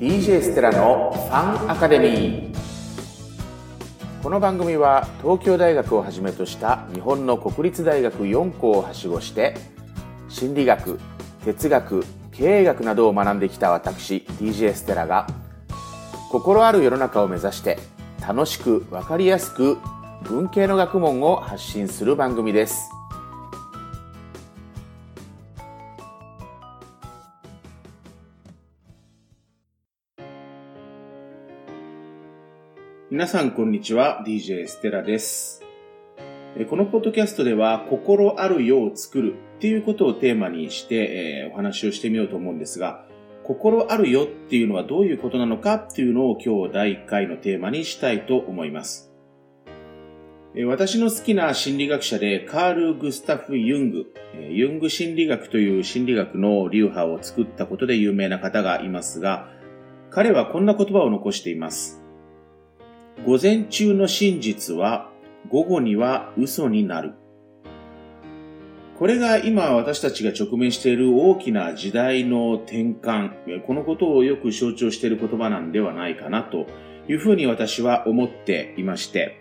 DJ ステラのファンアカデミー。この番組は東京大学をはじめとした日本の国立大学4校をはしごして心理学哲学経営学などを学んできた私 DJ ステラが心ある世の中を目指して楽しく分かりやすく文系の学問を発信する番組です。皆さんこんにちは DJ ステラですこのポッドキャストでは心ある世を作るっていうことをテーマにして、えお話をしてみようと思うんですが心あるよっていうのはどういうことなのかっていうのを今日第1回のテーマにしたいと思います。私の好きな心理学者でカール・グスタフ・ユング、ユング心理学という心理学の流派を作ったことで有名な方がいますが、彼はこんな言葉を残しています。午前中の真実は午後には嘘になる。これが今私たちが直面している大きな時代の転換、このことをよく象徴している言葉なんではないかなというふうに私は思っていまして、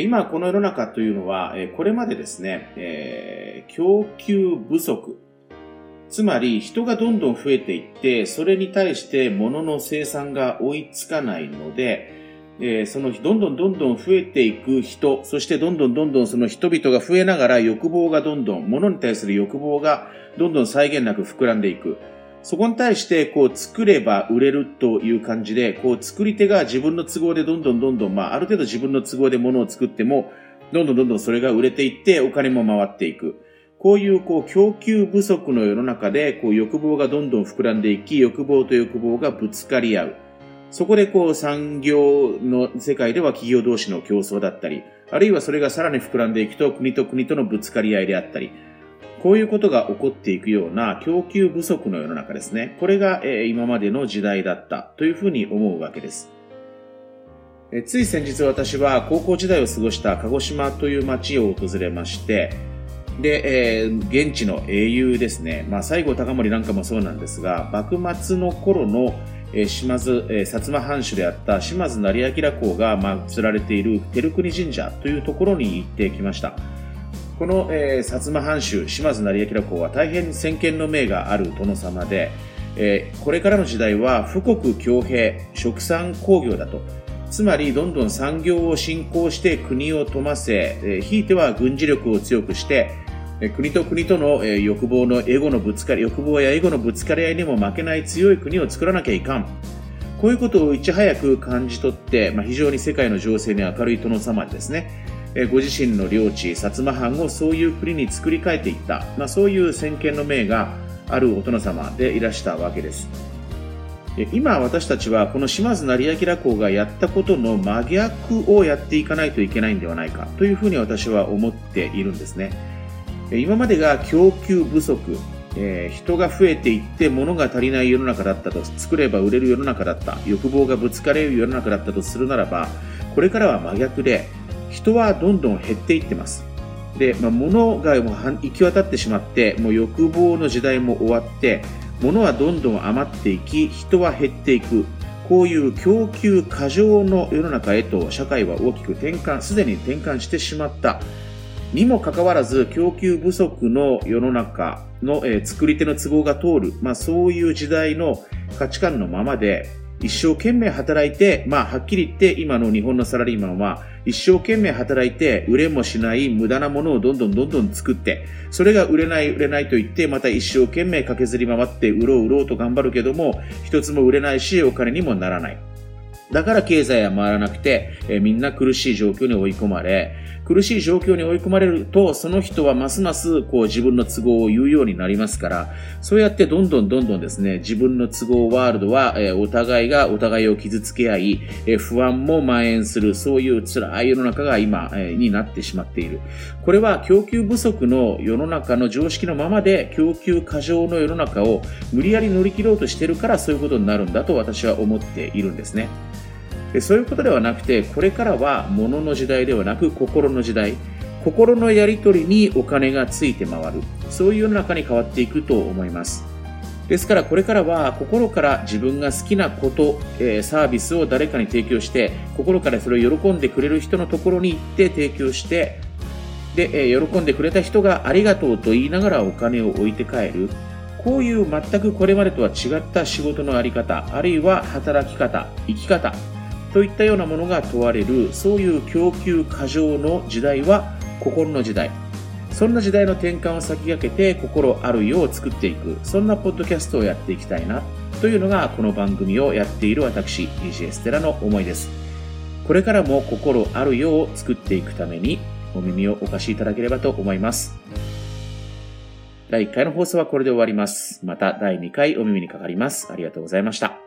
今この世の中というのは、これまでですね、えー、供給不足、つまり人がどんどん増えていって、それに対して物の生産が追いつかないので、えー、そのどんどんどんどん増えていく人、そしてどんどんどんどんその人々が増えながら欲望がどんどん、物に対する欲望がどんどん際限なく膨らんでいく。そこに対して、こう、作れば売れるという感じで、こう、作り手が自分の都合でどんどんどんどん、まあ、ある程度自分の都合で物を作っても、どんどんどんどんそれが売れていって、お金も回っていく。こういう、こう、供給不足の世の中で、こう、欲望がどんどん膨らんでいき、欲望と欲望がぶつかり合う。そこでこう産業の世界では企業同士の競争だったり、あるいはそれがさらに膨らんでいくと国と国とのぶつかり合いであったり、こういうことが起こっていくような供給不足の世の中ですね。これが、え今までの時代だったというふうに思うわけです。えつい先日私は高校時代を過ごした鹿児島という町を訪れまして、で、えー、現地の英雄ですね。まあ、西郷隆盛なんかもそうなんですが、幕末の頃のえ島津、え薩摩藩主であった島津成明公が祀られている照国神社というところに行ってきました。この、え、薩摩藩主島津成明公は大変先見の明がある殿様で、え、これからの時代は富国強兵、殖産工業だと。つまり、どんどん産業を振興して国を富ませ、え、ひいては軍事力を強くして、国と国との欲望のエゴのぶつかり、欲望やエゴのぶつかり合いにも負けない強い国を作らなきゃいかん。こういうことをいち早く感じ取って、まあ、非常に世界の情勢に明るい殿様ですね。ご自身の領地、薩摩藩をそういう国に作り変えていった、まあ、そういう先見の明があるお殿様でいらしたわけです。今私たちはこの島津成明公がやったことの真逆をやっていかないといけないんではないかというふうに私は思っているんですね。今までが供給不足、えー、人が増えていって物が足りない世の中だったと作れば売れる世の中だった欲望がぶつかれる世の中だったとするならばこれからは真逆で人はどんどん減っていってます。で、まあ、物がもう行き渡ってしまってもう欲望の時代も終わって物はどんどん余っていき人は減っていく。こういう供給過剰の世の中へと社会は大きく転換すでに転換してしまった。にもかかわらず供給不足の世の中の、えー、作り手の都合が通る、まあ、そういう時代の価値観のままで一生懸命働いて、まあ、はっきり言って今の日本のサラリーマンは一生懸命働いて売れもしない無駄なものをどんどんどんどん作ってそれが売れない売れないと言ってまた一生懸命駆けずり回って売ろう売ろうと頑張るけども一つも売れないしお金にもならない。だから経済は回らなくて、え、みんな苦しい状況に追い込まれ苦しい状況に追い込まれると、その人はますますこう自分の都合を言うようになりますから、そうやってどんどんどんどんですね、自分の都合ワールドは、えお互いがお互いを傷つけ合い、え不安も蔓延する、そういう辛い世の中が今、えになってしまっている。これは供給不足の世の中の常識のままで、供給過剰の世の中を無理やり乗り切ろうとしているから、そういうことになるんだと私は思っているんですね。でそういうことではなくてこれからは物の時代ではなく心の時代。心のやり取りにお金がついて回る。そういう世の中に変わっていくと思います。ですからこれからは心から自分が好きなこと、えー、サービスを誰かに提供して心からそれを喜んでくれる人のところに行って提供してで、えー、喜んでくれた人がありがとうと言いながらお金を置いて帰る。こういう全くこれまでとは違った仕事のあり方あるいは働き方生き方といったようなものが問われるそういう供給過剰の時代は心の時代そんな時代の転換を先駆けて心あるよう作っていく、そんなポッドキャストをやっていきたいな、というのがこの番組をやっている私、DJ ステラの思いです。これからも心あるよう作っていくために、お耳をお貸しいただければと思います。第1回の放送はこれで終わります。また第2回お耳にかかります。ありがとうございました。